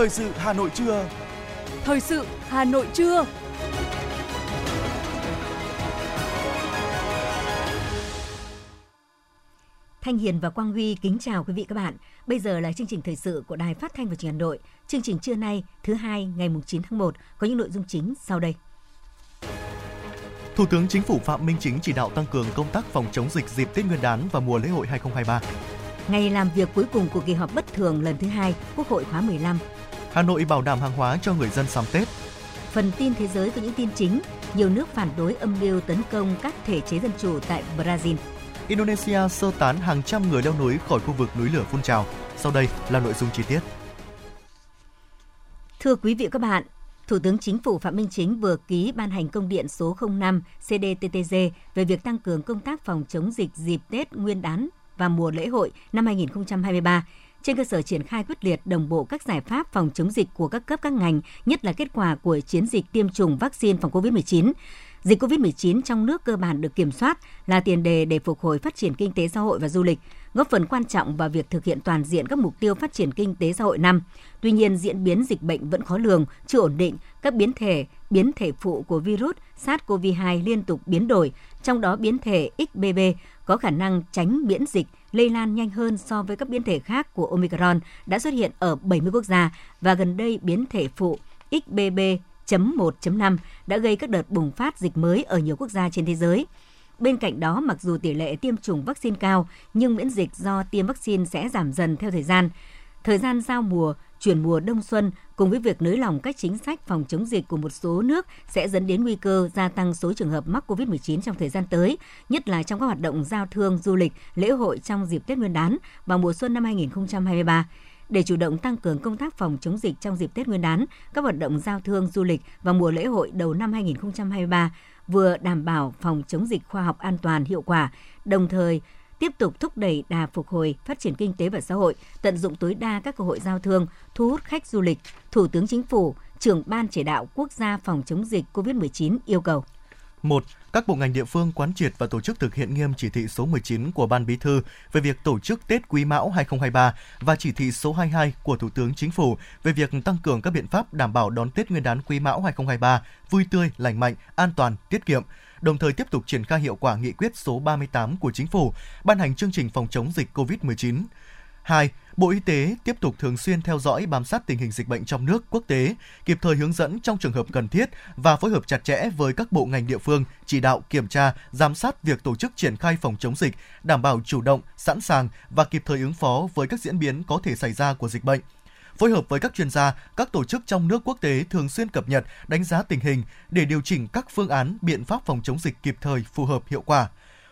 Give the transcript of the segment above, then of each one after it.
Thời sự Hà Nội trưa. Thời sự Hà Nội trưa. Thanh Hiền và Quang Huy kính chào quý vị các bạn. Bây giờ là chương trình thời sự của Đài Phát thanh và Truyền hình Hà Nội. Chương trình trưa nay, thứ hai ngày 9 tháng 1 có những nội dung chính sau đây. Thủ tướng Chính phủ Phạm Minh Chính chỉ đạo tăng cường công tác phòng chống dịch dịp Tết Nguyên đán và mùa lễ hội 2023. Ngày làm việc cuối cùng của kỳ họp bất thường lần thứ hai Quốc hội khóa 15. Hà Nội bảo đảm hàng hóa cho người dân sắm Tết. Phần tin thế giới có những tin chính, nhiều nước phản đối âm mưu tấn công các thể chế dân chủ tại Brazil. Indonesia sơ tán hàng trăm người leo núi khỏi khu vực núi lửa phun trào. Sau đây là nội dung chi tiết. Thưa quý vị và các bạn, Thủ tướng Chính phủ Phạm Minh Chính vừa ký ban hành công điện số 05 CDTTG về việc tăng cường công tác phòng chống dịch dịp Tết Nguyên đán và mùa lễ hội năm 2023 trên cơ sở triển khai quyết liệt đồng bộ các giải pháp phòng chống dịch của các cấp các ngành, nhất là kết quả của chiến dịch tiêm chủng vaccine phòng COVID-19. Dịch COVID-19 trong nước cơ bản được kiểm soát là tiền đề để phục hồi phát triển kinh tế xã hội và du lịch, góp phần quan trọng vào việc thực hiện toàn diện các mục tiêu phát triển kinh tế xã hội năm. Tuy nhiên, diễn biến dịch bệnh vẫn khó lường, chưa ổn định, các biến thể, biến thể phụ của virus SARS-CoV-2 liên tục biến đổi, trong đó biến thể XBB có khả năng tránh miễn dịch, lây lan nhanh hơn so với các biến thể khác của Omicron đã xuất hiện ở 70 quốc gia và gần đây biến thể phụ XBB 1.5 đã gây các đợt bùng phát dịch mới ở nhiều quốc gia trên thế giới. Bên cạnh đó, mặc dù tỷ lệ tiêm chủng vaccine cao, nhưng miễn dịch do tiêm vaccine sẽ giảm dần theo thời gian. Thời gian giao mùa, chuyển mùa đông xuân cùng với việc nới lỏng các chính sách phòng chống dịch của một số nước sẽ dẫn đến nguy cơ gia tăng số trường hợp mắc COVID-19 trong thời gian tới, nhất là trong các hoạt động giao thương, du lịch, lễ hội trong dịp Tết Nguyên đán và mùa xuân năm 2023 để chủ động tăng cường công tác phòng chống dịch trong dịp Tết Nguyên đán, các hoạt động giao thương du lịch và mùa lễ hội đầu năm 2023 vừa đảm bảo phòng chống dịch khoa học an toàn hiệu quả, đồng thời tiếp tục thúc đẩy đà phục hồi, phát triển kinh tế và xã hội, tận dụng tối đa các cơ hội giao thương, thu hút khách du lịch, Thủ tướng Chính phủ, trưởng Ban chỉ đạo quốc gia phòng chống dịch COVID-19 yêu cầu. 1. Các bộ ngành địa phương quán triệt và tổ chức thực hiện nghiêm chỉ thị số 19 của Ban Bí thư về việc tổ chức Tết Quý Mão 2023 và chỉ thị số 22 của Thủ tướng Chính phủ về việc tăng cường các biện pháp đảm bảo đón Tết Nguyên đán Quý Mão 2023 vui tươi, lành mạnh, an toàn, tiết kiệm, đồng thời tiếp tục triển khai hiệu quả nghị quyết số 38 của Chính phủ ban hành chương trình phòng chống dịch COVID-19. 2. Bộ Y tế tiếp tục thường xuyên theo dõi bám sát tình hình dịch bệnh trong nước, quốc tế, kịp thời hướng dẫn trong trường hợp cần thiết và phối hợp chặt chẽ với các bộ ngành địa phương chỉ đạo kiểm tra, giám sát việc tổ chức triển khai phòng chống dịch, đảm bảo chủ động, sẵn sàng và kịp thời ứng phó với các diễn biến có thể xảy ra của dịch bệnh phối hợp với các chuyên gia, các tổ chức trong nước quốc tế thường xuyên cập nhật, đánh giá tình hình để điều chỉnh các phương án, biện pháp phòng chống dịch kịp thời, phù hợp, hiệu quả.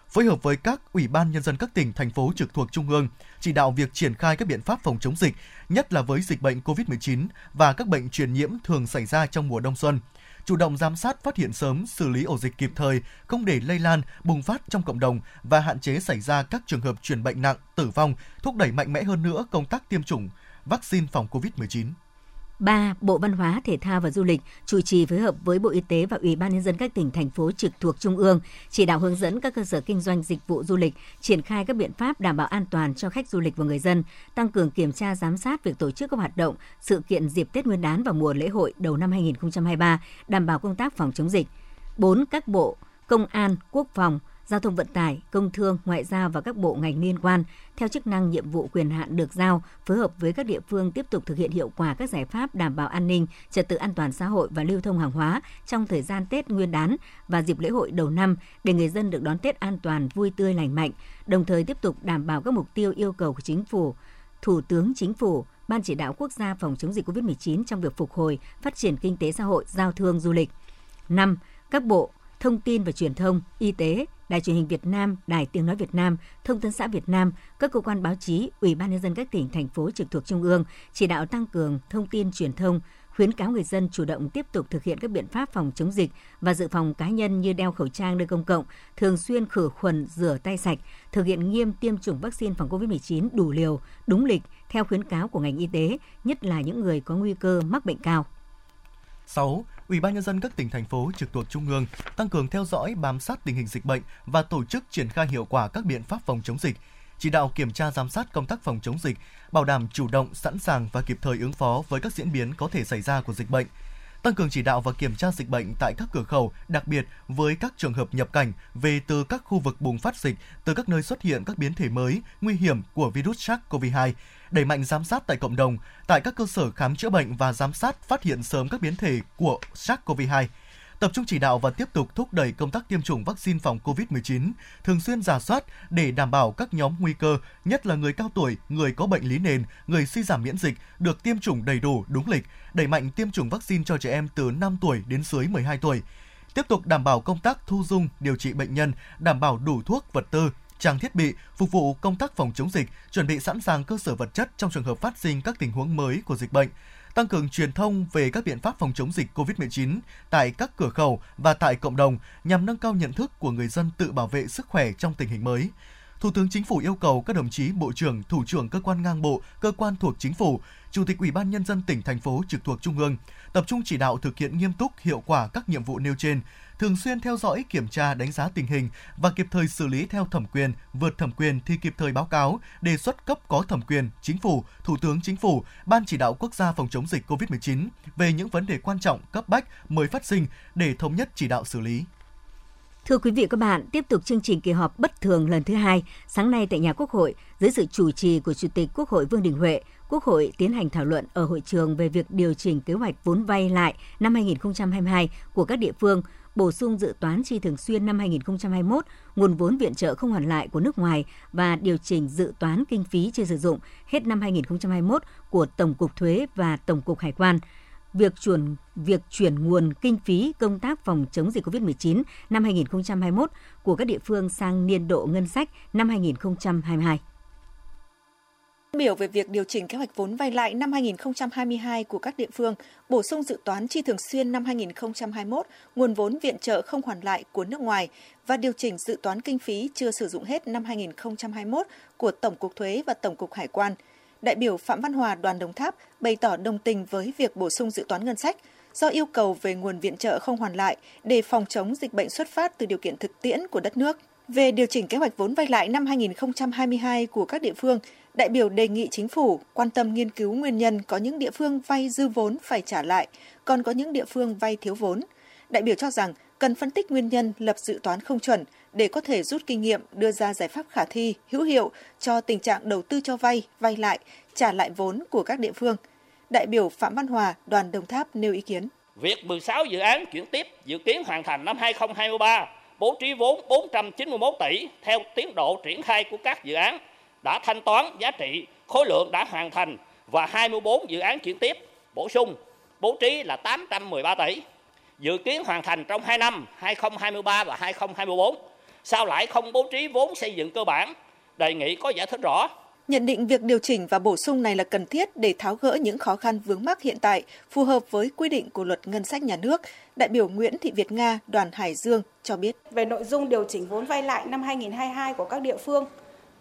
Phối hợp với các ủy ban nhân dân các tỉnh, thành phố trực thuộc trung ương, chỉ đạo việc triển khai các biện pháp phòng chống dịch, nhất là với dịch bệnh COVID-19 và các bệnh truyền nhiễm thường xảy ra trong mùa đông xuân chủ động giám sát phát hiện sớm, xử lý ổ dịch kịp thời, không để lây lan, bùng phát trong cộng đồng và hạn chế xảy ra các trường hợp truyền bệnh nặng, tử vong, thúc đẩy mạnh mẽ hơn nữa công tác tiêm chủng vaccine phòng COVID-19. 3. Bộ Văn hóa, Thể thao và Du lịch chủ trì phối hợp với Bộ Y tế và Ủy ban nhân dân các tỉnh thành phố trực thuộc trung ương chỉ đạo hướng dẫn các cơ sở kinh doanh dịch vụ du lịch triển khai các biện pháp đảm bảo an toàn cho khách du lịch và người dân, tăng cường kiểm tra giám sát việc tổ chức các hoạt động, sự kiện dịp Tết Nguyên đán và mùa lễ hội đầu năm 2023, đảm bảo công tác phòng chống dịch. 4. Các bộ Công an, Quốc phòng, Giao thông vận tải, Công thương, Ngoại giao và các bộ ngành liên quan theo chức năng nhiệm vụ quyền hạn được giao, phối hợp với các địa phương tiếp tục thực hiện hiệu quả các giải pháp đảm bảo an ninh, trật tự an toàn xã hội và lưu thông hàng hóa trong thời gian Tết Nguyên đán và dịp lễ hội đầu năm để người dân được đón Tết an toàn, vui tươi lành mạnh, đồng thời tiếp tục đảm bảo các mục tiêu yêu cầu của chính phủ, Thủ tướng Chính phủ, Ban chỉ đạo quốc gia phòng chống dịch COVID-19 trong việc phục hồi, phát triển kinh tế xã hội, giao thương, du lịch. 5. Các bộ Thông tin và Truyền thông, Y tế, Đài truyền hình Việt Nam, Đài Tiếng nói Việt Nam, Thông tấn xã Việt Nam, các cơ quan báo chí, Ủy ban nhân dân các tỉnh thành phố trực thuộc trung ương chỉ đạo tăng cường thông tin truyền thông, khuyến cáo người dân chủ động tiếp tục thực hiện các biện pháp phòng chống dịch và dự phòng cá nhân như đeo khẩu trang nơi công cộng, thường xuyên khử khuẩn, rửa tay sạch, thực hiện nghiêm tiêm chủng vaccine phòng COVID-19 đủ liều, đúng lịch theo khuyến cáo của ngành y tế, nhất là những người có nguy cơ mắc bệnh cao. 6. Ủy ban nhân dân các tỉnh thành phố trực thuộc trung ương tăng cường theo dõi bám sát tình hình dịch bệnh và tổ chức triển khai hiệu quả các biện pháp phòng chống dịch. chỉ đạo kiểm tra giám sát công tác phòng chống dịch, bảo đảm chủ động, sẵn sàng và kịp thời ứng phó với các diễn biến có thể xảy ra của dịch bệnh tăng cường chỉ đạo và kiểm tra dịch bệnh tại các cửa khẩu, đặc biệt với các trường hợp nhập cảnh về từ các khu vực bùng phát dịch, từ các nơi xuất hiện các biến thể mới, nguy hiểm của virus SARS-CoV-2, đẩy mạnh giám sát tại cộng đồng, tại các cơ sở khám chữa bệnh và giám sát phát hiện sớm các biến thể của SARS-CoV-2 tập trung chỉ đạo và tiếp tục thúc đẩy công tác tiêm chủng vaccine phòng COVID-19, thường xuyên giả soát để đảm bảo các nhóm nguy cơ, nhất là người cao tuổi, người có bệnh lý nền, người suy giảm miễn dịch được tiêm chủng đầy đủ, đúng lịch, đẩy mạnh tiêm chủng vaccine cho trẻ em từ 5 tuổi đến dưới 12 tuổi. Tiếp tục đảm bảo công tác thu dung, điều trị bệnh nhân, đảm bảo đủ thuốc, vật tư, trang thiết bị phục vụ công tác phòng chống dịch, chuẩn bị sẵn sàng cơ sở vật chất trong trường hợp phát sinh các tình huống mới của dịch bệnh tăng cường truyền thông về các biện pháp phòng chống dịch COVID-19 tại các cửa khẩu và tại cộng đồng nhằm nâng cao nhận thức của người dân tự bảo vệ sức khỏe trong tình hình mới. Thủ tướng Chính phủ yêu cầu các đồng chí bộ trưởng, thủ trưởng cơ quan ngang bộ, cơ quan thuộc chính phủ, chủ tịch Ủy ban nhân dân tỉnh thành phố trực thuộc trung ương tập trung chỉ đạo thực hiện nghiêm túc hiệu quả các nhiệm vụ nêu trên, thường xuyên theo dõi, kiểm tra, đánh giá tình hình và kịp thời xử lý theo thẩm quyền, vượt thẩm quyền thì kịp thời báo cáo, đề xuất cấp có thẩm quyền, chính phủ, thủ tướng chính phủ, ban chỉ đạo quốc gia phòng chống dịch COVID-19 về những vấn đề quan trọng cấp bách mới phát sinh để thống nhất chỉ đạo xử lý. Thưa quý vị và các bạn, tiếp tục chương trình kỳ họp bất thường lần thứ hai, sáng nay tại nhà Quốc hội, dưới sự chủ trì của Chủ tịch Quốc hội Vương Đình Huệ, Quốc hội tiến hành thảo luận ở hội trường về việc điều chỉnh kế hoạch vốn vay lại năm 2022 của các địa phương, bổ sung dự toán chi thường xuyên năm 2021, nguồn vốn viện trợ không hoàn lại của nước ngoài và điều chỉnh dự toán kinh phí chưa sử dụng hết năm 2021 của Tổng cục Thuế và Tổng cục Hải quan việc chuyển việc chuyển nguồn kinh phí công tác phòng chống dịch COVID-19 năm 2021 của các địa phương sang niên độ ngân sách năm 2022 biểu về việc điều chỉnh kế hoạch vốn vay lại năm 2022 của các địa phương, bổ sung dự toán chi thường xuyên năm 2021, nguồn vốn viện trợ không hoàn lại của nước ngoài và điều chỉnh dự toán kinh phí chưa sử dụng hết năm 2021 của Tổng cục Thuế và Tổng cục Hải quan. Đại biểu Phạm Văn Hòa đoàn Đồng Tháp bày tỏ đồng tình với việc bổ sung dự toán ngân sách do yêu cầu về nguồn viện trợ không hoàn lại để phòng chống dịch bệnh xuất phát từ điều kiện thực tiễn của đất nước. Về điều chỉnh kế hoạch vốn vay lại năm 2022 của các địa phương, đại biểu đề nghị chính phủ quan tâm nghiên cứu nguyên nhân có những địa phương vay dư vốn phải trả lại, còn có những địa phương vay thiếu vốn. Đại biểu cho rằng cần phân tích nguyên nhân lập dự toán không chuẩn để có thể rút kinh nghiệm đưa ra giải pháp khả thi, hữu hiệu cho tình trạng đầu tư cho vay, vay lại, trả lại vốn của các địa phương. Đại biểu Phạm Văn Hòa, đoàn Đồng Tháp nêu ý kiến. Việc 16 dự án chuyển tiếp dự kiến hoàn thành năm 2023 bố trí vốn 491 tỷ theo tiến độ triển khai của các dự án đã thanh toán giá trị khối lượng đã hoàn thành và 24 dự án chuyển tiếp bổ sung bố trí là 813 tỷ dự kiến hoàn thành trong 2 năm 2023 và 2024 sao lại không bố trí vốn xây dựng cơ bản đề nghị có giải thích rõ Nhận định việc điều chỉnh và bổ sung này là cần thiết để tháo gỡ những khó khăn vướng mắc hiện tại, phù hợp với quy định của luật ngân sách nhà nước, đại biểu Nguyễn Thị Việt Nga, đoàn Hải Dương cho biết. Về nội dung điều chỉnh vốn vay lại năm 2022 của các địa phương,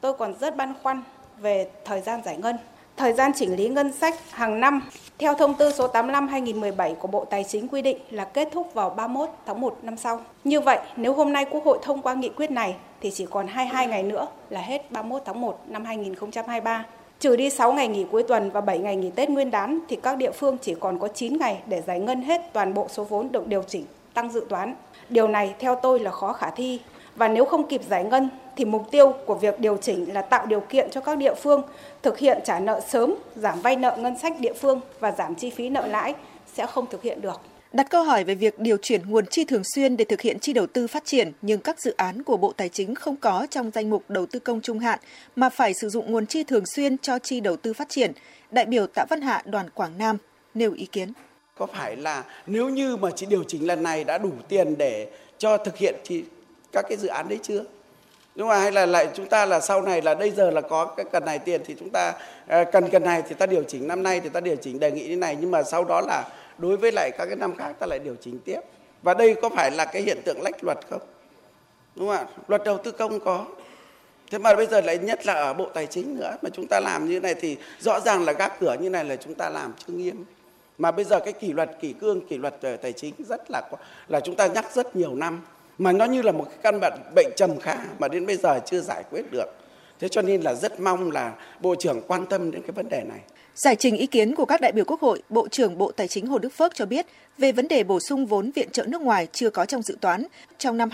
tôi còn rất băn khoăn về thời gian giải ngân. Thời gian chỉnh lý ngân sách hàng năm theo thông tư số 85/2017 của Bộ Tài chính quy định là kết thúc vào 31 tháng 1 năm sau. Như vậy, nếu hôm nay Quốc hội thông qua nghị quyết này thì chỉ còn 22 ngày nữa là hết 31 tháng 1 năm 2023. Trừ đi 6 ngày nghỉ cuối tuần và 7 ngày nghỉ Tết Nguyên đán thì các địa phương chỉ còn có 9 ngày để giải ngân hết toàn bộ số vốn được điều chỉnh tăng dự toán. Điều này theo tôi là khó khả thi và nếu không kịp giải ngân thì mục tiêu của việc điều chỉnh là tạo điều kiện cho các địa phương thực hiện trả nợ sớm, giảm vay nợ ngân sách địa phương và giảm chi phí nợ lãi sẽ không thực hiện được. Đặt câu hỏi về việc điều chuyển nguồn chi thường xuyên để thực hiện chi đầu tư phát triển, nhưng các dự án của Bộ Tài chính không có trong danh mục đầu tư công trung hạn mà phải sử dụng nguồn chi thường xuyên cho chi đầu tư phát triển. Đại biểu Tạ Văn Hạ đoàn Quảng Nam nêu ý kiến. Có phải là nếu như mà chỉ điều chỉnh lần này đã đủ tiền để cho thực hiện thì các cái dự án đấy chưa? đúng không? Hay là lại chúng ta là sau này là bây giờ là có cái cần này tiền thì chúng ta à, cần cần này thì ta điều chỉnh, năm nay thì ta điều chỉnh, đề nghị như này, nhưng mà sau đó là đối với lại các cái năm khác ta lại điều chỉnh tiếp. Và đây có phải là cái hiện tượng lách luật không? Đúng không ạ? Luật đầu tư công có. Thế mà bây giờ lại nhất là ở bộ tài chính nữa, mà chúng ta làm như này thì rõ ràng là gác cửa như này là chúng ta làm chưa nghiêm. Mà bây giờ cái kỷ luật, kỷ cương, kỷ luật ờ, tài chính rất là là chúng ta nhắc rất nhiều năm mà nó như là một cái căn bệnh bệnh trầm kha mà đến bây giờ chưa giải quyết được Thế cho nên là rất mong là Bộ trưởng quan tâm đến cái vấn đề này. Giải trình ý kiến của các đại biểu Quốc hội, Bộ trưởng Bộ Tài chính Hồ Đức Phước cho biết về vấn đề bổ sung vốn viện trợ nước ngoài chưa có trong dự toán. Trong năm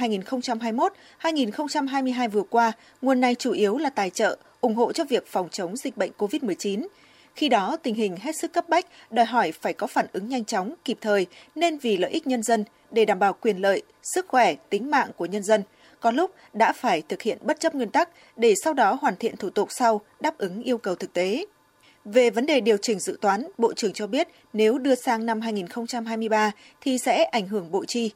2021-2022 vừa qua, nguồn này chủ yếu là tài trợ, ủng hộ cho việc phòng chống dịch bệnh COVID-19. Khi đó, tình hình hết sức cấp bách, đòi hỏi phải có phản ứng nhanh chóng, kịp thời, nên vì lợi ích nhân dân, để đảm bảo quyền lợi, sức khỏe, tính mạng của nhân dân, có lúc đã phải thực hiện bất chấp nguyên tắc để sau đó hoàn thiện thủ tục sau đáp ứng yêu cầu thực tế. Về vấn đề điều chỉnh dự toán, Bộ trưởng cho biết nếu đưa sang năm 2023 thì sẽ ảnh hưởng bộ chi.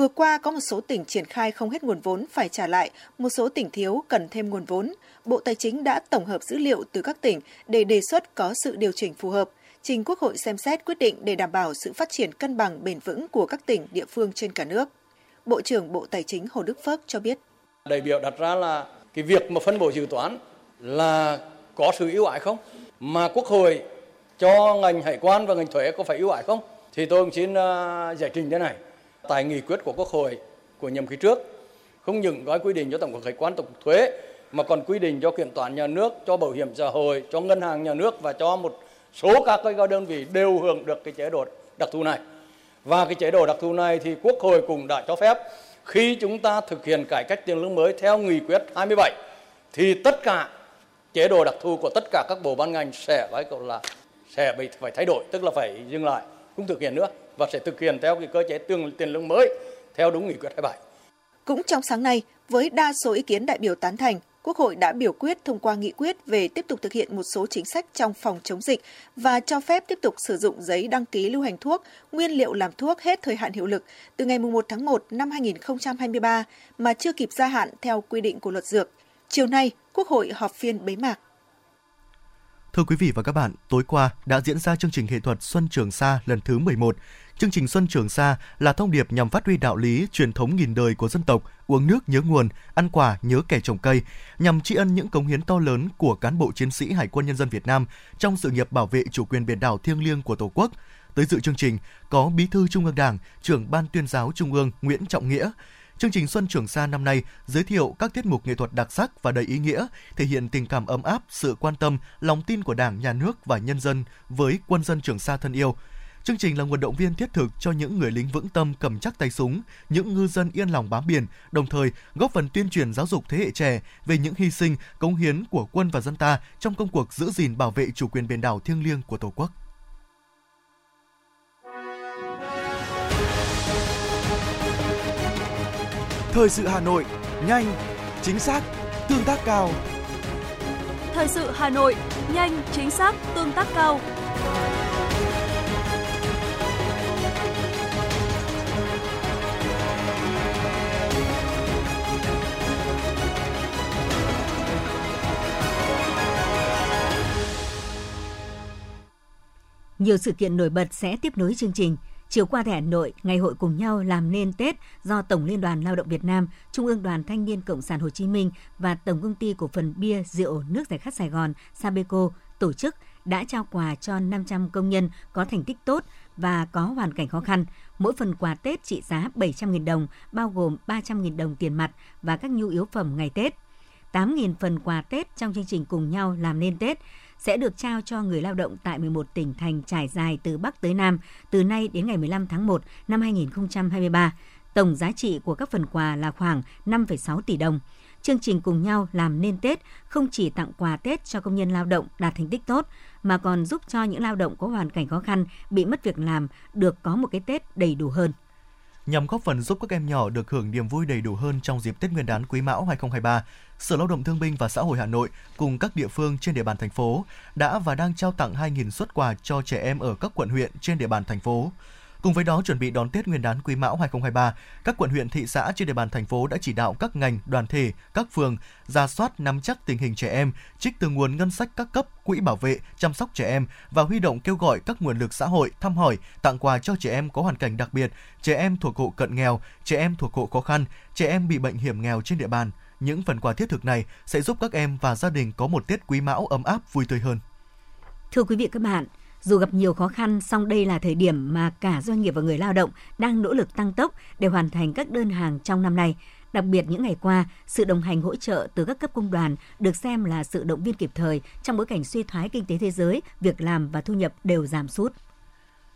Vừa qua có một số tỉnh triển khai không hết nguồn vốn phải trả lại, một số tỉnh thiếu cần thêm nguồn vốn. Bộ Tài chính đã tổng hợp dữ liệu từ các tỉnh để đề xuất có sự điều chỉnh phù hợp, trình Quốc hội xem xét quyết định để đảm bảo sự phát triển cân bằng bền vững của các tỉnh, địa phương trên cả nước. Bộ trưởng Bộ Tài chính Hồ Đức Phước cho biết. Đại biểu đặt ra là cái việc mà phân bổ dự toán là có sự ưu ái không? Mà Quốc hội cho ngành hải quan và ngành thuế có phải ưu ái không? Thì tôi cũng xin à, giải trình thế này. Tại nghị quyết của Quốc hội của nhiệm kỳ trước không những gói quy định cho tổng cục hải quan tổng cục thuế mà còn quy định cho kiểm toán nhà nước, cho bảo hiểm xã hội, cho ngân hàng nhà nước và cho một số các cái đơn vị đều hưởng được cái chế độ đặc thù này. Và cái chế độ đặc thù này thì Quốc hội cũng đã cho phép khi chúng ta thực hiện cải cách tiền lương mới theo nghị quyết 27 thì tất cả chế độ đặc thù của tất cả các bộ ban ngành sẽ phải gọi là sẽ bị phải thay đổi tức là phải dừng lại không thực hiện nữa và sẽ thực hiện theo cái cơ chế tương tiền lương mới theo đúng nghị quyết 27. Cũng trong sáng nay, với đa số ý kiến đại biểu tán thành, Quốc hội đã biểu quyết thông qua nghị quyết về tiếp tục thực hiện một số chính sách trong phòng chống dịch và cho phép tiếp tục sử dụng giấy đăng ký lưu hành thuốc, nguyên liệu làm thuốc hết thời hạn hiệu lực từ ngày 1 tháng 1 năm 2023 mà chưa kịp gia hạn theo quy định của luật dược. Chiều nay, Quốc hội họp phiên bế mạc. Thưa quý vị và các bạn, tối qua đã diễn ra chương trình nghệ thuật Xuân Trường Sa lần thứ 11. Chương trình Xuân Trường Sa là thông điệp nhằm phát huy đạo lý, truyền thống nghìn đời của dân tộc, uống nước nhớ nguồn, ăn quả nhớ kẻ trồng cây, nhằm tri ân những cống hiến to lớn của cán bộ chiến sĩ Hải quân Nhân dân Việt Nam trong sự nghiệp bảo vệ chủ quyền biển đảo thiêng liêng của Tổ quốc. Tới dự chương trình có Bí thư Trung ương Đảng, trưởng Ban tuyên giáo Trung ương Nguyễn Trọng Nghĩa, Chương trình Xuân Trường Sa năm nay giới thiệu các tiết mục nghệ thuật đặc sắc và đầy ý nghĩa, thể hiện tình cảm ấm áp, sự quan tâm, lòng tin của Đảng, Nhà nước và nhân dân với quân dân Trường Sa thân yêu. Chương trình là nguồn động viên thiết thực cho những người lính vững tâm cầm chắc tay súng, những ngư dân yên lòng bám biển, đồng thời góp phần tuyên truyền giáo dục thế hệ trẻ về những hy sinh, cống hiến của quân và dân ta trong công cuộc giữ gìn bảo vệ chủ quyền biển đảo thiêng liêng của Tổ quốc. Thời sự Hà Nội, nhanh, chính xác, tương tác cao. Thời sự Hà Nội, nhanh, chính xác, tương tác cao. Nhiều sự kiện nổi bật sẽ tiếp nối chương trình. Chiều qua tại Hà Nội, Ngày hội cùng nhau làm nên Tết do Tổng Liên đoàn Lao động Việt Nam, Trung ương Đoàn Thanh niên Cộng sản Hồ Chí Minh và Tổng công ty cổ phần bia rượu nước giải khát Sài Gòn Sabeco tổ chức đã trao quà cho 500 công nhân có thành tích tốt và có hoàn cảnh khó khăn. Mỗi phần quà Tết trị giá 700.000 đồng, bao gồm 300.000 đồng tiền mặt và các nhu yếu phẩm ngày Tết. 8.000 phần quà Tết trong chương trình cùng nhau làm nên Tết sẽ được trao cho người lao động tại 11 tỉnh thành trải dài từ Bắc tới Nam từ nay đến ngày 15 tháng 1 năm 2023. Tổng giá trị của các phần quà là khoảng 5,6 tỷ đồng. Chương trình cùng nhau làm nên Tết không chỉ tặng quà Tết cho công nhân lao động đạt thành tích tốt, mà còn giúp cho những lao động có hoàn cảnh khó khăn, bị mất việc làm được có một cái Tết đầy đủ hơn nhằm góp phần giúp các em nhỏ được hưởng niềm vui đầy đủ hơn trong dịp Tết Nguyên đán Quý Mão 2023. Sở Lao động Thương binh và Xã hội Hà Nội cùng các địa phương trên địa bàn thành phố đã và đang trao tặng 2.000 xuất quà cho trẻ em ở các quận huyện trên địa bàn thành phố. Cùng với đó, chuẩn bị đón Tết Nguyên đán Quý Mão 2023, các quận huyện thị xã trên địa bàn thành phố đã chỉ đạo các ngành, đoàn thể, các phường ra soát nắm chắc tình hình trẻ em, trích từ nguồn ngân sách các cấp, quỹ bảo vệ, chăm sóc trẻ em và huy động kêu gọi các nguồn lực xã hội thăm hỏi, tặng quà cho trẻ em có hoàn cảnh đặc biệt, trẻ em thuộc hộ cận nghèo, trẻ em thuộc hộ khó khăn, trẻ em bị bệnh hiểm nghèo trên địa bàn. Những phần quà thiết thực này sẽ giúp các em và gia đình có một Tết Quý Mão ấm áp vui tươi hơn. Thưa quý vị các bạn, dù gặp nhiều khó khăn, song đây là thời điểm mà cả doanh nghiệp và người lao động đang nỗ lực tăng tốc để hoàn thành các đơn hàng trong năm nay. Đặc biệt những ngày qua, sự đồng hành hỗ trợ từ các cấp công đoàn được xem là sự động viên kịp thời trong bối cảnh suy thoái kinh tế thế giới, việc làm và thu nhập đều giảm sút.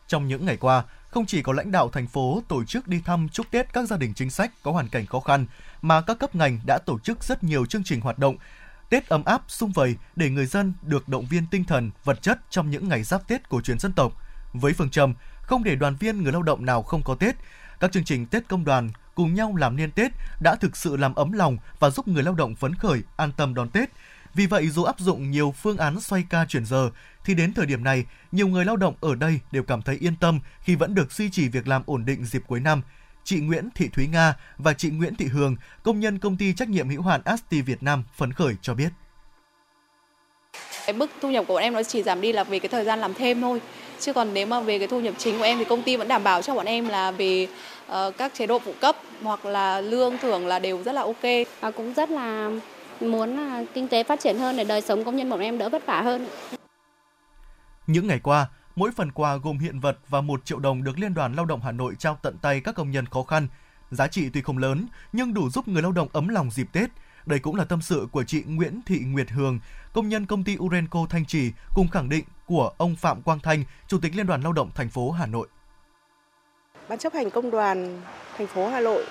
Trong những ngày qua, không chỉ có lãnh đạo thành phố tổ chức đi thăm chúc Tết các gia đình chính sách có hoàn cảnh khó khăn, mà các cấp ngành đã tổ chức rất nhiều chương trình hoạt động Tết ấm áp, sung vầy để người dân được động viên tinh thần, vật chất trong những ngày giáp Tết của truyền dân tộc. Với phương châm không để đoàn viên người lao động nào không có Tết, các chương trình Tết công đoàn cùng nhau làm nên Tết đã thực sự làm ấm lòng và giúp người lao động phấn khởi, an tâm đón Tết. Vì vậy, dù áp dụng nhiều phương án xoay ca chuyển giờ, thì đến thời điểm này, nhiều người lao động ở đây đều cảm thấy yên tâm khi vẫn được duy trì việc làm ổn định dịp cuối năm. Chị Nguyễn Thị Thúy Nga và chị Nguyễn Thị Hương, công nhân công ty trách nhiệm hữu hạn Asti Việt Nam phấn khởi cho biết. Cái mức thu nhập của bọn em nó chỉ giảm đi là về cái thời gian làm thêm thôi. Chứ còn nếu mà về cái thu nhập chính của em thì công ty vẫn đảm bảo cho bọn em là về uh, các chế độ phụ cấp hoặc là lương thưởng là đều rất là ok. Và cũng rất là muốn là kinh tế phát triển hơn để đời sống công nhân bọn em đỡ vất vả hơn. Những ngày qua, mỗi phần quà gồm hiện vật và 1 triệu đồng được Liên đoàn Lao động Hà Nội trao tận tay các công nhân khó khăn. Giá trị tuy không lớn nhưng đủ giúp người lao động ấm lòng dịp Tết. Đây cũng là tâm sự của chị Nguyễn Thị Nguyệt Hường, công nhân công ty Urenco Thanh Trì cùng khẳng định của ông Phạm Quang Thanh, Chủ tịch Liên đoàn Lao động thành phố Hà Nội. Ban chấp hành công đoàn thành phố Hà Nội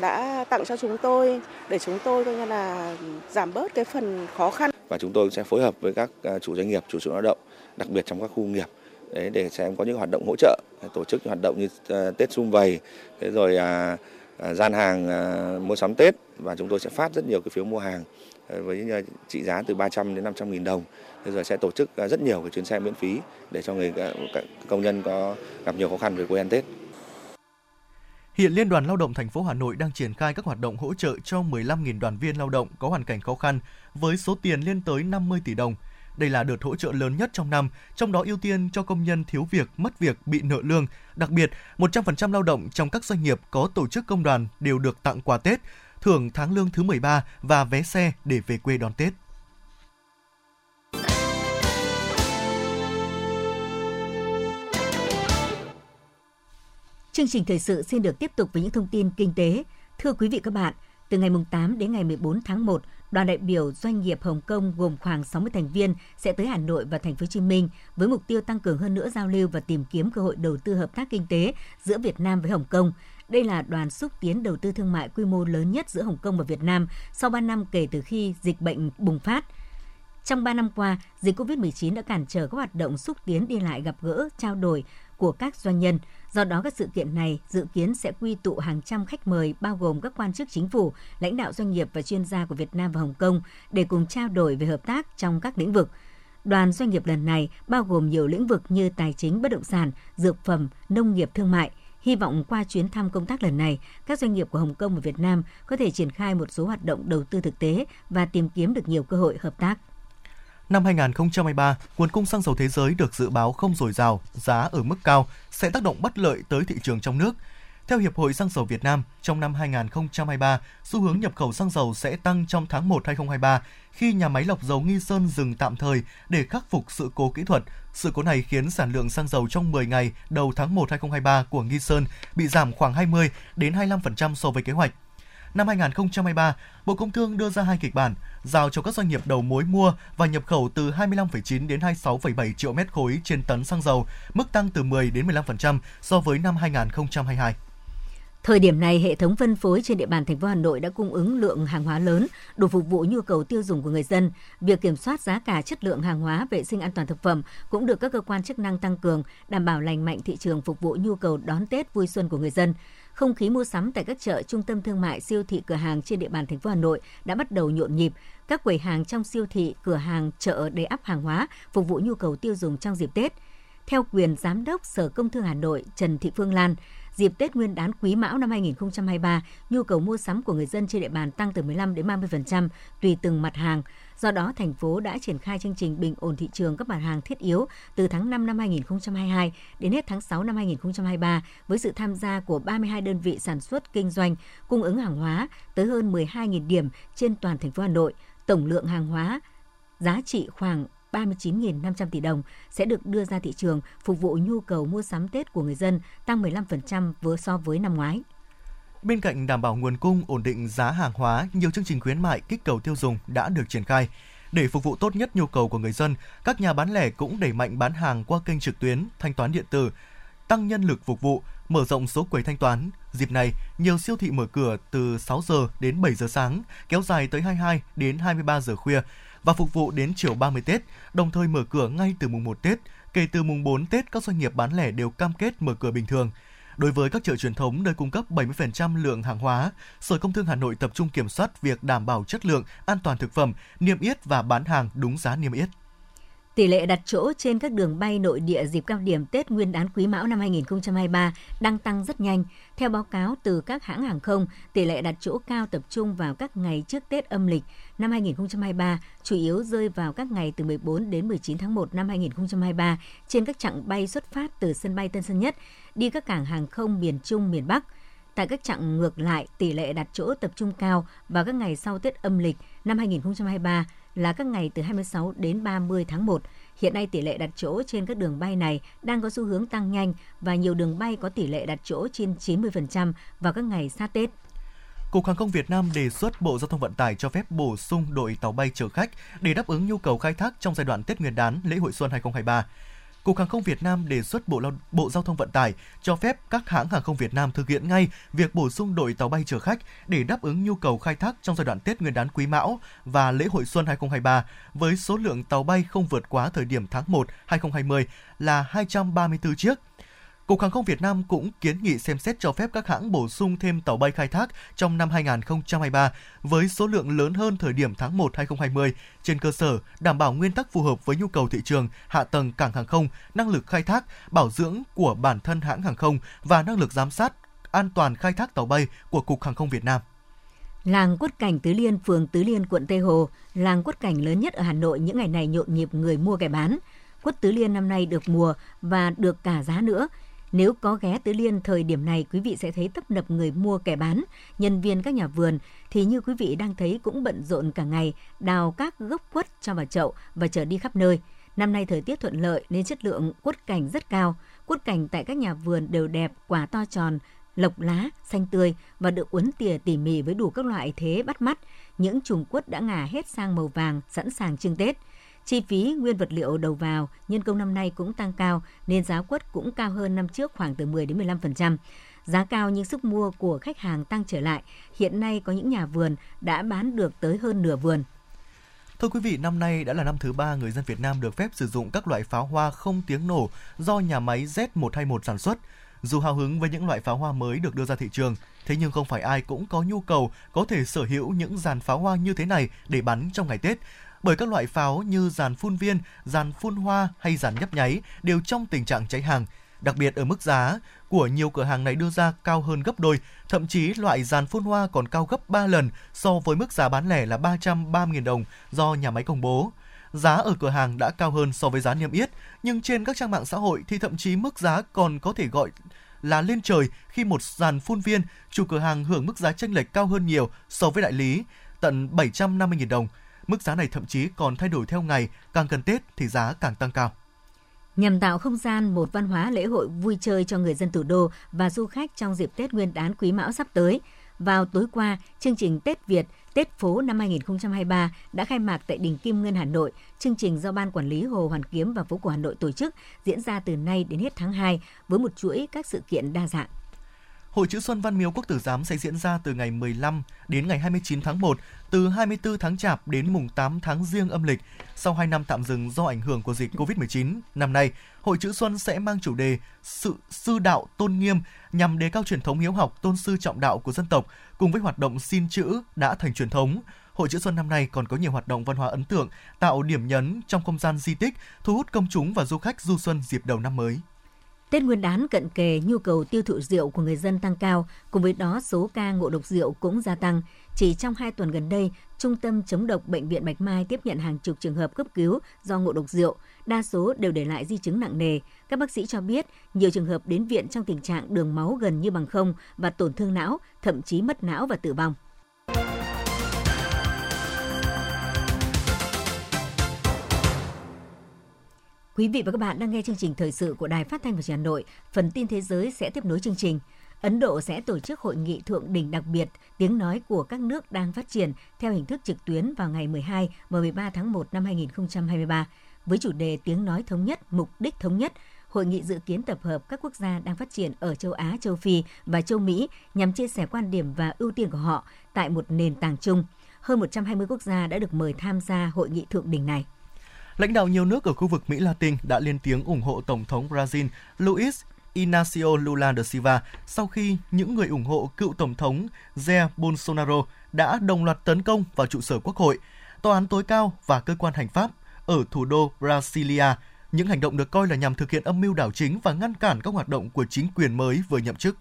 đã tặng cho chúng tôi để chúng tôi coi như là giảm bớt cái phần khó khăn. Và chúng tôi sẽ phối hợp với các à, chủ doanh nghiệp, chủ sử lao động, đặc biệt trong các khu nghiệp đấy để xem có những hoạt động hỗ trợ, tổ chức những hoạt động như à, Tết xung vầy, thế rồi à, à, gian hàng à, mua sắm Tết và chúng tôi sẽ phát rất nhiều cái phiếu mua hàng à, với trị giá từ 300 đến 500 nghìn đồng. Thế rồi sẽ tổ chức rất nhiều cái chuyến xe miễn phí để cho người công nhân có gặp nhiều khó khăn về quê ăn Tết. Hiện Liên đoàn Lao động thành phố Hà Nội đang triển khai các hoạt động hỗ trợ cho 15.000 đoàn viên lao động có hoàn cảnh khó khăn với số tiền lên tới 50 tỷ đồng. Đây là đợt hỗ trợ lớn nhất trong năm, trong đó ưu tiên cho công nhân thiếu việc, mất việc, bị nợ lương. Đặc biệt, 100% lao động trong các doanh nghiệp có tổ chức công đoàn đều được tặng quà Tết, thưởng tháng lương thứ 13 và vé xe để về quê đón Tết. Chương trình thời sự xin được tiếp tục với những thông tin kinh tế. Thưa quý vị các bạn, từ ngày 8 đến ngày 14 tháng 1, đoàn đại biểu doanh nghiệp Hồng Kông gồm khoảng 60 thành viên sẽ tới Hà Nội và Thành phố Hồ Chí Minh với mục tiêu tăng cường hơn nữa giao lưu và tìm kiếm cơ hội đầu tư hợp tác kinh tế giữa Việt Nam với Hồng Kông. Đây là đoàn xúc tiến đầu tư thương mại quy mô lớn nhất giữa Hồng Kông và Việt Nam sau 3 năm kể từ khi dịch bệnh bùng phát. Trong 3 năm qua, dịch COVID-19 đã cản trở các hoạt động xúc tiến đi lại gặp gỡ, trao đổi của các doanh nhân. Do đó, các sự kiện này dự kiến sẽ quy tụ hàng trăm khách mời bao gồm các quan chức chính phủ, lãnh đạo doanh nghiệp và chuyên gia của Việt Nam và Hồng Kông để cùng trao đổi về hợp tác trong các lĩnh vực. Đoàn doanh nghiệp lần này bao gồm nhiều lĩnh vực như tài chính, bất động sản, dược phẩm, nông nghiệp thương mại. Hy vọng qua chuyến thăm công tác lần này, các doanh nghiệp của Hồng Kông và Việt Nam có thể triển khai một số hoạt động đầu tư thực tế và tìm kiếm được nhiều cơ hội hợp tác. Năm 2023, nguồn cung xăng dầu thế giới được dự báo không dồi dào, giá ở mức cao sẽ tác động bất lợi tới thị trường trong nước. Theo Hiệp hội Xăng dầu Việt Nam, trong năm 2023, xu hướng nhập khẩu xăng dầu sẽ tăng trong tháng 1 2023 khi nhà máy lọc dầu Nghi Sơn dừng tạm thời để khắc phục sự cố kỹ thuật. Sự cố này khiến sản lượng xăng dầu trong 10 ngày đầu tháng 1 2023 của Nghi Sơn bị giảm khoảng 20 đến 25% so với kế hoạch. Năm 2023, Bộ Công Thương đưa ra hai kịch bản, giao cho các doanh nghiệp đầu mối mua và nhập khẩu từ 25,9 đến 26,7 triệu mét khối trên tấn xăng dầu, mức tăng từ 10 đến 15% so với năm 2022. Thời điểm này, hệ thống phân phối trên địa bàn thành phố Hà Nội đã cung ứng lượng hàng hóa lớn, đủ phục vụ nhu cầu tiêu dùng của người dân. Việc kiểm soát giá cả chất lượng hàng hóa, vệ sinh an toàn thực phẩm cũng được các cơ quan chức năng tăng cường, đảm bảo lành mạnh thị trường phục vụ nhu cầu đón Tết vui xuân của người dân. Không khí mua sắm tại các chợ, trung tâm thương mại, siêu thị, cửa hàng trên địa bàn thành phố Hà Nội đã bắt đầu nhộn nhịp. Các quầy hàng trong siêu thị, cửa hàng, chợ đầy ắp hàng hóa phục vụ nhu cầu tiêu dùng trong dịp Tết. Theo quyền Giám đốc Sở Công Thương Hà Nội Trần Thị Phương Lan, dịp Tết Nguyên đán Quý Mão năm 2023, nhu cầu mua sắm của người dân trên địa bàn tăng từ 15 đến 30% tùy từng mặt hàng. Do đó, thành phố đã triển khai chương trình bình ổn thị trường các mặt hàng thiết yếu từ tháng 5 năm 2022 đến hết tháng 6 năm 2023 với sự tham gia của 32 đơn vị sản xuất kinh doanh cung ứng hàng hóa tới hơn 12.000 điểm trên toàn thành phố Hà Nội. Tổng lượng hàng hóa giá trị khoảng 39.500 tỷ đồng sẽ được đưa ra thị trường phục vụ nhu cầu mua sắm Tết của người dân tăng 15% với so với năm ngoái. Bên cạnh đảm bảo nguồn cung, ổn định giá hàng hóa, nhiều chương trình khuyến mại kích cầu tiêu dùng đã được triển khai. Để phục vụ tốt nhất nhu cầu của người dân, các nhà bán lẻ cũng đẩy mạnh bán hàng qua kênh trực tuyến, thanh toán điện tử, tăng nhân lực phục vụ, mở rộng số quầy thanh toán. Dịp này, nhiều siêu thị mở cửa từ 6 giờ đến 7 giờ sáng, kéo dài tới 22 đến 23 giờ khuya và phục vụ đến chiều 30 Tết, đồng thời mở cửa ngay từ mùng 1 Tết. Kể từ mùng 4 Tết, các doanh nghiệp bán lẻ đều cam kết mở cửa bình thường. Đối với các chợ truyền thống nơi cung cấp 70% lượng hàng hóa, Sở Công Thương Hà Nội tập trung kiểm soát việc đảm bảo chất lượng, an toàn thực phẩm, niêm yết và bán hàng đúng giá niêm yết. Tỷ lệ đặt chỗ trên các đường bay nội địa dịp cao điểm Tết Nguyên đán Quý Mão năm 2023 đang tăng rất nhanh. Theo báo cáo từ các hãng hàng không, tỷ lệ đặt chỗ cao tập trung vào các ngày trước Tết âm lịch năm 2023, chủ yếu rơi vào các ngày từ 14 đến 19 tháng 1 năm 2023 trên các chặng bay xuất phát từ sân bay Tân Sơn Nhất đi các cảng hàng không miền Trung, miền Bắc. Tại các chặng ngược lại, tỷ lệ đặt chỗ tập trung cao vào các ngày sau Tết âm lịch năm 2023 là các ngày từ 26 đến 30 tháng 1. Hiện nay tỷ lệ đặt chỗ trên các đường bay này đang có xu hướng tăng nhanh và nhiều đường bay có tỷ lệ đặt chỗ trên 90% vào các ngày sát Tết. Cục Hàng không Việt Nam đề xuất Bộ Giao thông Vận tải cho phép bổ sung đội tàu bay chở khách để đáp ứng nhu cầu khai thác trong giai đoạn Tết Nguyên đán, lễ hội xuân 2023. Cục Hàng không Việt Nam đề xuất Bộ Lao, Bộ Giao thông Vận tải cho phép các hãng hàng không Việt Nam thực hiện ngay việc bổ sung đội tàu bay chở khách để đáp ứng nhu cầu khai thác trong giai đoạn Tết Nguyên đán Quý Mão và lễ hội xuân 2023 với số lượng tàu bay không vượt quá thời điểm tháng 1 2020 là 234 chiếc. Cục Hàng không Việt Nam cũng kiến nghị xem xét cho phép các hãng bổ sung thêm tàu bay khai thác trong năm 2023 với số lượng lớn hơn thời điểm tháng 1 2020 trên cơ sở đảm bảo nguyên tắc phù hợp với nhu cầu thị trường, hạ tầng cảng hàng không, năng lực khai thác, bảo dưỡng của bản thân hãng hàng không và năng lực giám sát an toàn khai thác tàu bay của Cục Hàng không Việt Nam. Làng quất cảnh Tứ Liên, phường Tứ Liên, quận Tây Hồ, làng quất cảnh lớn nhất ở Hà Nội những ngày này nhộn nhịp người mua kẻ bán. Quất Tứ Liên năm nay được mùa và được cả giá nữa. Nếu có ghé Tứ Liên thời điểm này, quý vị sẽ thấy tấp nập người mua kẻ bán, nhân viên các nhà vườn thì như quý vị đang thấy cũng bận rộn cả ngày, đào các gốc quất cho vào chậu và chở đi khắp nơi. Năm nay thời tiết thuận lợi nên chất lượng quất cảnh rất cao. Quất cảnh tại các nhà vườn đều đẹp, quả to tròn, lộc lá, xanh tươi và được uốn tỉa tỉ mỉ với đủ các loại thế bắt mắt. Những chùm quất đã ngả hết sang màu vàng, sẵn sàng trưng Tết. Chi phí nguyên vật liệu đầu vào, nhân công năm nay cũng tăng cao nên giá quất cũng cao hơn năm trước khoảng từ 10 đến 15%. Giá cao nhưng sức mua của khách hàng tăng trở lại. Hiện nay có những nhà vườn đã bán được tới hơn nửa vườn. Thưa quý vị, năm nay đã là năm thứ ba người dân Việt Nam được phép sử dụng các loại pháo hoa không tiếng nổ do nhà máy Z121 sản xuất. Dù hào hứng với những loại pháo hoa mới được đưa ra thị trường, thế nhưng không phải ai cũng có nhu cầu có thể sở hữu những dàn pháo hoa như thế này để bắn trong ngày Tết bởi các loại pháo như dàn phun viên, dàn phun hoa hay dàn nhấp nháy đều trong tình trạng cháy hàng. Đặc biệt ở mức giá của nhiều cửa hàng này đưa ra cao hơn gấp đôi, thậm chí loại dàn phun hoa còn cao gấp 3 lần so với mức giá bán lẻ là 330.000 đồng do nhà máy công bố. Giá ở cửa hàng đã cao hơn so với giá niêm yết, nhưng trên các trang mạng xã hội thì thậm chí mức giá còn có thể gọi là lên trời khi một dàn phun viên chủ cửa hàng hưởng mức giá chênh lệch cao hơn nhiều so với đại lý, tận 750.000 đồng. Mức giá này thậm chí còn thay đổi theo ngày, càng gần Tết thì giá càng tăng cao. Nhằm tạo không gian một văn hóa lễ hội vui chơi cho người dân thủ đô và du khách trong dịp Tết Nguyên đán Quý Mão sắp tới, vào tối qua, chương trình Tết Việt Tết phố năm 2023 đã khai mạc tại Đình Kim Ngân Hà Nội. Chương trình do Ban Quản lý Hồ Hoàn Kiếm và Phố cổ Hà Nội tổ chức diễn ra từ nay đến hết tháng 2 với một chuỗi các sự kiện đa dạng. Hội chữ Xuân Văn Miếu Quốc Tử Giám sẽ diễn ra từ ngày 15 đến ngày 29 tháng 1, từ 24 tháng Chạp đến mùng 8 tháng Giêng âm lịch. Sau 2 năm tạm dừng do ảnh hưởng của dịch COVID-19, năm nay, Hội chữ Xuân sẽ mang chủ đề Sự sư đạo tôn nghiêm nhằm đề cao truyền thống hiếu học, tôn sư trọng đạo của dân tộc cùng với hoạt động xin chữ đã thành truyền thống. Hội chữ Xuân năm nay còn có nhiều hoạt động văn hóa ấn tượng, tạo điểm nhấn trong không gian di tích, thu hút công chúng và du khách du xuân dịp đầu năm mới. Tết Nguyên đán cận kề, nhu cầu tiêu thụ rượu của người dân tăng cao, cùng với đó số ca ngộ độc rượu cũng gia tăng. Chỉ trong 2 tuần gần đây, Trung tâm chống độc Bệnh viện Bạch Mai tiếp nhận hàng chục trường hợp cấp cứu do ngộ độc rượu, đa số đều để lại di chứng nặng nề. Các bác sĩ cho biết, nhiều trường hợp đến viện trong tình trạng đường máu gần như bằng không và tổn thương não, thậm chí mất não và tử vong. Quý vị và các bạn đang nghe chương trình thời sự của Đài Phát thanh và Truyền hình Hà Nội. Phần tin thế giới sẽ tiếp nối chương trình. Ấn Độ sẽ tổ chức hội nghị thượng đỉnh đặc biệt tiếng nói của các nước đang phát triển theo hình thức trực tuyến vào ngày 12 và 13 tháng 1 năm 2023 với chủ đề tiếng nói thống nhất, mục đích thống nhất. Hội nghị dự kiến tập hợp các quốc gia đang phát triển ở châu Á, châu Phi và châu Mỹ nhằm chia sẻ quan điểm và ưu tiên của họ tại một nền tảng chung. Hơn 120 quốc gia đã được mời tham gia hội nghị thượng đỉnh này. Lãnh đạo nhiều nước ở khu vực Mỹ Latin đã lên tiếng ủng hộ Tổng thống Brazil Luiz Inacio Lula da Silva sau khi những người ủng hộ cựu Tổng thống Jair Bolsonaro đã đồng loạt tấn công vào trụ sở Quốc hội, Tòa án tối cao và cơ quan hành pháp ở thủ đô Brasilia. Những hành động được coi là nhằm thực hiện âm mưu đảo chính và ngăn cản các hoạt động của chính quyền mới vừa nhậm chức.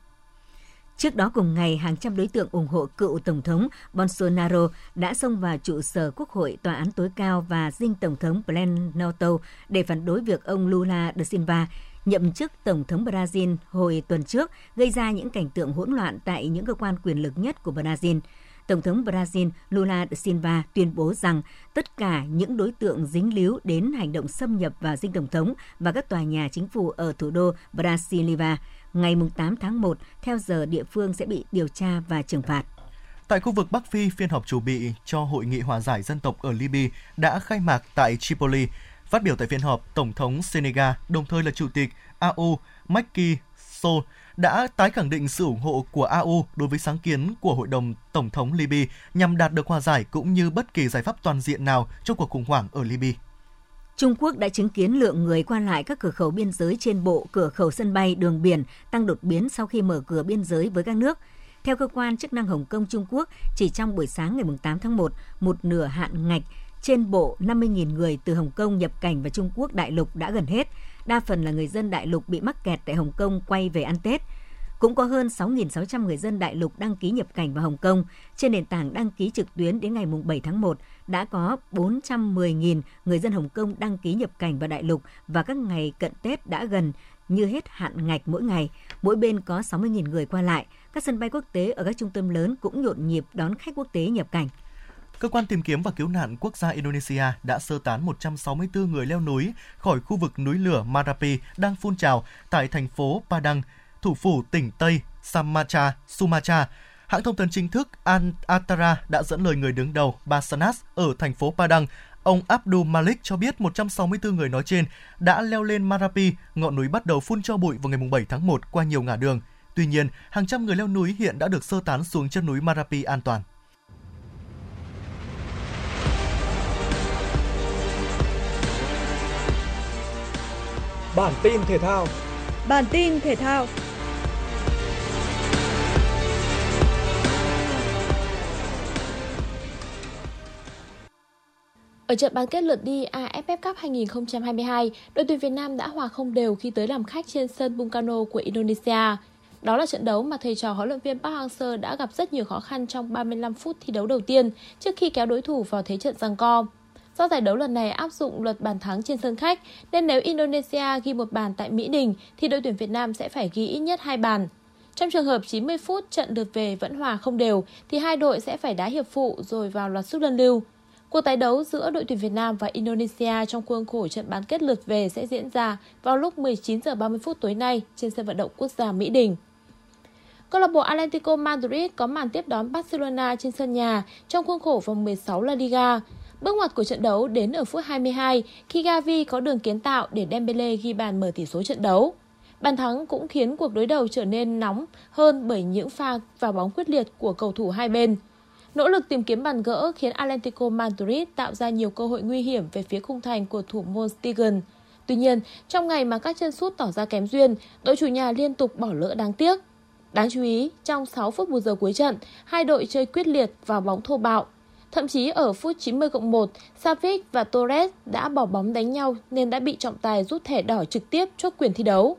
Trước đó cùng ngày, hàng trăm đối tượng ủng hộ cựu Tổng thống Bolsonaro đã xông vào trụ sở Quốc hội, Tòa án tối cao và dinh Tổng thống Planalto để phản đối việc ông Lula da Silva nhậm chức Tổng thống Brazil hồi tuần trước, gây ra những cảnh tượng hỗn loạn tại những cơ quan quyền lực nhất của Brazil. Tổng thống Brazil Lula da Silva tuyên bố rằng tất cả những đối tượng dính líu đến hành động xâm nhập vào dinh tổng thống và các tòa nhà chính phủ ở thủ đô Brasilia ngày 8 tháng 1 theo giờ địa phương sẽ bị điều tra và trừng phạt. Tại khu vực Bắc Phi, phiên họp chủ bị cho Hội nghị hòa giải dân tộc ở Libya đã khai mạc tại Tripoli. Phát biểu tại phiên họp, Tổng thống Senegal, đồng thời là Chủ tịch AU Macky Sall, đã tái khẳng định sự ủng hộ của AU đối với sáng kiến của Hội đồng Tổng thống Libya nhằm đạt được hòa giải cũng như bất kỳ giải pháp toàn diện nào trong cuộc khủng hoảng ở Libya. Trung Quốc đã chứng kiến lượng người qua lại các cửa khẩu biên giới trên bộ, cửa khẩu sân bay, đường biển tăng đột biến sau khi mở cửa biên giới với các nước. Theo cơ quan chức năng Hồng Kông Trung Quốc, chỉ trong buổi sáng ngày 8 tháng 1, một nửa hạn ngạch trên bộ 50.000 người từ Hồng Kông nhập cảnh vào Trung Quốc đại lục đã gần hết. Đa phần là người dân đại lục bị mắc kẹt tại Hồng Kông quay về ăn Tết. Cũng có hơn 6.600 người dân đại lục đăng ký nhập cảnh vào Hồng Kông. Trên nền tảng đăng ký trực tuyến đến ngày 7 tháng 1, đã có 410.000 người dân Hồng Kông đăng ký nhập cảnh vào đại lục và các ngày cận Tết đã gần như hết hạn ngạch mỗi ngày. Mỗi bên có 60.000 người qua lại. Các sân bay quốc tế ở các trung tâm lớn cũng nhộn nhịp đón khách quốc tế nhập cảnh. Cơ quan tìm kiếm và cứu nạn quốc gia Indonesia đã sơ tán 164 người leo núi khỏi khu vực núi lửa Marapi đang phun trào tại thành phố Padang, thủ phủ tỉnh Tây Sumatra, Sumatra. Hãng thông tấn chính thức Al Atara đã dẫn lời người đứng đầu Basanas ở thành phố Padang, ông Abdul Malik cho biết 164 người nói trên đã leo lên Marapi, ngọn núi bắt đầu phun cho bụi vào ngày 7 tháng 1 qua nhiều ngã đường. Tuy nhiên, hàng trăm người leo núi hiện đã được sơ tán xuống chân núi Marapi an toàn. Bản tin thể thao Bản tin thể thao Ở trận bán kết lượt đi AFF Cup 2022, đội tuyển Việt Nam đã hòa không đều khi tới làm khách trên sân Bungkano của Indonesia. Đó là trận đấu mà thầy trò huấn luyện viên Park Hang-seo đã gặp rất nhiều khó khăn trong 35 phút thi đấu đầu tiên trước khi kéo đối thủ vào thế trận giằng co. Do giải đấu lần này áp dụng luật bàn thắng trên sân khách, nên nếu Indonesia ghi một bàn tại Mỹ Đình thì đội tuyển Việt Nam sẽ phải ghi ít nhất hai bàn. Trong trường hợp 90 phút trận lượt về vẫn hòa không đều thì hai đội sẽ phải đá hiệp phụ rồi vào loạt sút luân lưu. Cuộc tái đấu giữa đội tuyển Việt Nam và Indonesia trong khuôn khổ trận bán kết lượt về sẽ diễn ra vào lúc 19 giờ 30 phút tối nay trên sân vận động quốc gia Mỹ Đình. Câu lạc bộ Atlético Madrid có màn tiếp đón Barcelona trên sân nhà trong khuôn khổ vòng 16 La Liga. Bước ngoặt của trận đấu đến ở phút 22 khi Gavi có đường kiến tạo để Dembele ghi bàn mở tỷ số trận đấu. Bàn thắng cũng khiến cuộc đối đầu trở nên nóng hơn bởi những pha vào bóng quyết liệt của cầu thủ hai bên. Nỗ lực tìm kiếm bàn gỡ khiến Atlético Madrid tạo ra nhiều cơ hội nguy hiểm về phía khung thành của thủ môn Stegen. Tuy nhiên, trong ngày mà các chân sút tỏ ra kém duyên, đội chủ nhà liên tục bỏ lỡ đáng tiếc. Đáng chú ý, trong 6 phút bù giờ cuối trận, hai đội chơi quyết liệt và bóng thô bạo. Thậm chí ở phút 90 cộng 1, Savic và Torres đã bỏ bóng đánh nhau nên đã bị trọng tài rút thẻ đỏ trực tiếp chốt quyền thi đấu.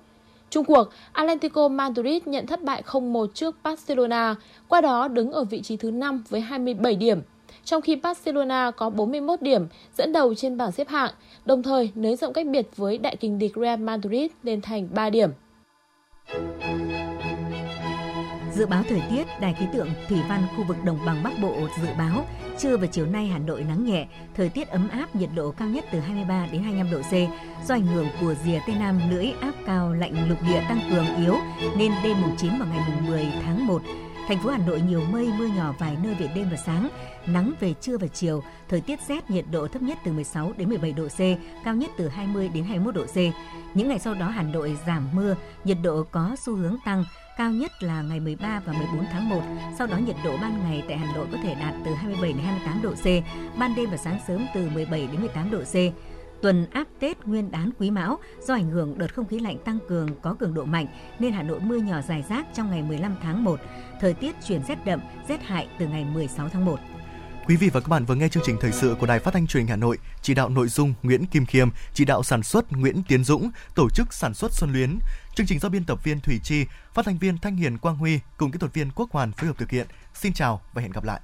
Trung cuộc, Atlético Madrid nhận thất bại 0-1 trước Barcelona, qua đó đứng ở vị trí thứ 5 với 27 điểm. Trong khi Barcelona có 41 điểm, dẫn đầu trên bảng xếp hạng, đồng thời nới rộng cách biệt với đại kình địch Real Madrid lên thành 3 điểm. Dự báo thời tiết, Đài khí tượng Thủy văn khu vực Đồng bằng Bắc Bộ dự báo trưa và chiều nay Hà Nội nắng nhẹ, thời tiết ấm áp, nhiệt độ cao nhất từ 23 đến 25 độ C. Do ảnh hưởng của rìa Tây Nam lưỡi áp cao lạnh lục địa tăng cường yếu nên đêm mùng 9 và ngày mùng 10 tháng 1 Thành phố Hà Nội nhiều mây, mưa nhỏ vài nơi về đêm và sáng, nắng về trưa và chiều, thời tiết rét, nhiệt độ thấp nhất từ 16 đến 17 độ C, cao nhất từ 20 đến 21 độ C. Những ngày sau đó Hà Nội giảm mưa, nhiệt độ có xu hướng tăng, cao nhất là ngày 13 và 14 tháng 1. Sau đó nhiệt độ ban ngày tại Hà Nội có thể đạt từ 27 đến 28 độ C, ban đêm và sáng sớm từ 17 đến 18 độ C tuần áp Tết Nguyên đán Quý Mão do ảnh hưởng đợt không khí lạnh tăng cường có cường độ mạnh nên Hà Nội mưa nhỏ dài rác trong ngày 15 tháng 1. Thời tiết chuyển rét đậm, rét hại từ ngày 16 tháng 1. Quý vị và các bạn vừa nghe chương trình thời sự của Đài Phát thanh Truyền hình Hà Nội, chỉ đạo nội dung Nguyễn Kim Khiêm, chỉ đạo sản xuất Nguyễn Tiến Dũng, tổ chức sản xuất Xuân Luyến. Chương trình do biên tập viên Thủy Chi, phát thanh viên Thanh Hiền Quang Huy cùng kỹ thuật viên Quốc Hoàn phối hợp thực hiện. Xin chào và hẹn gặp lại.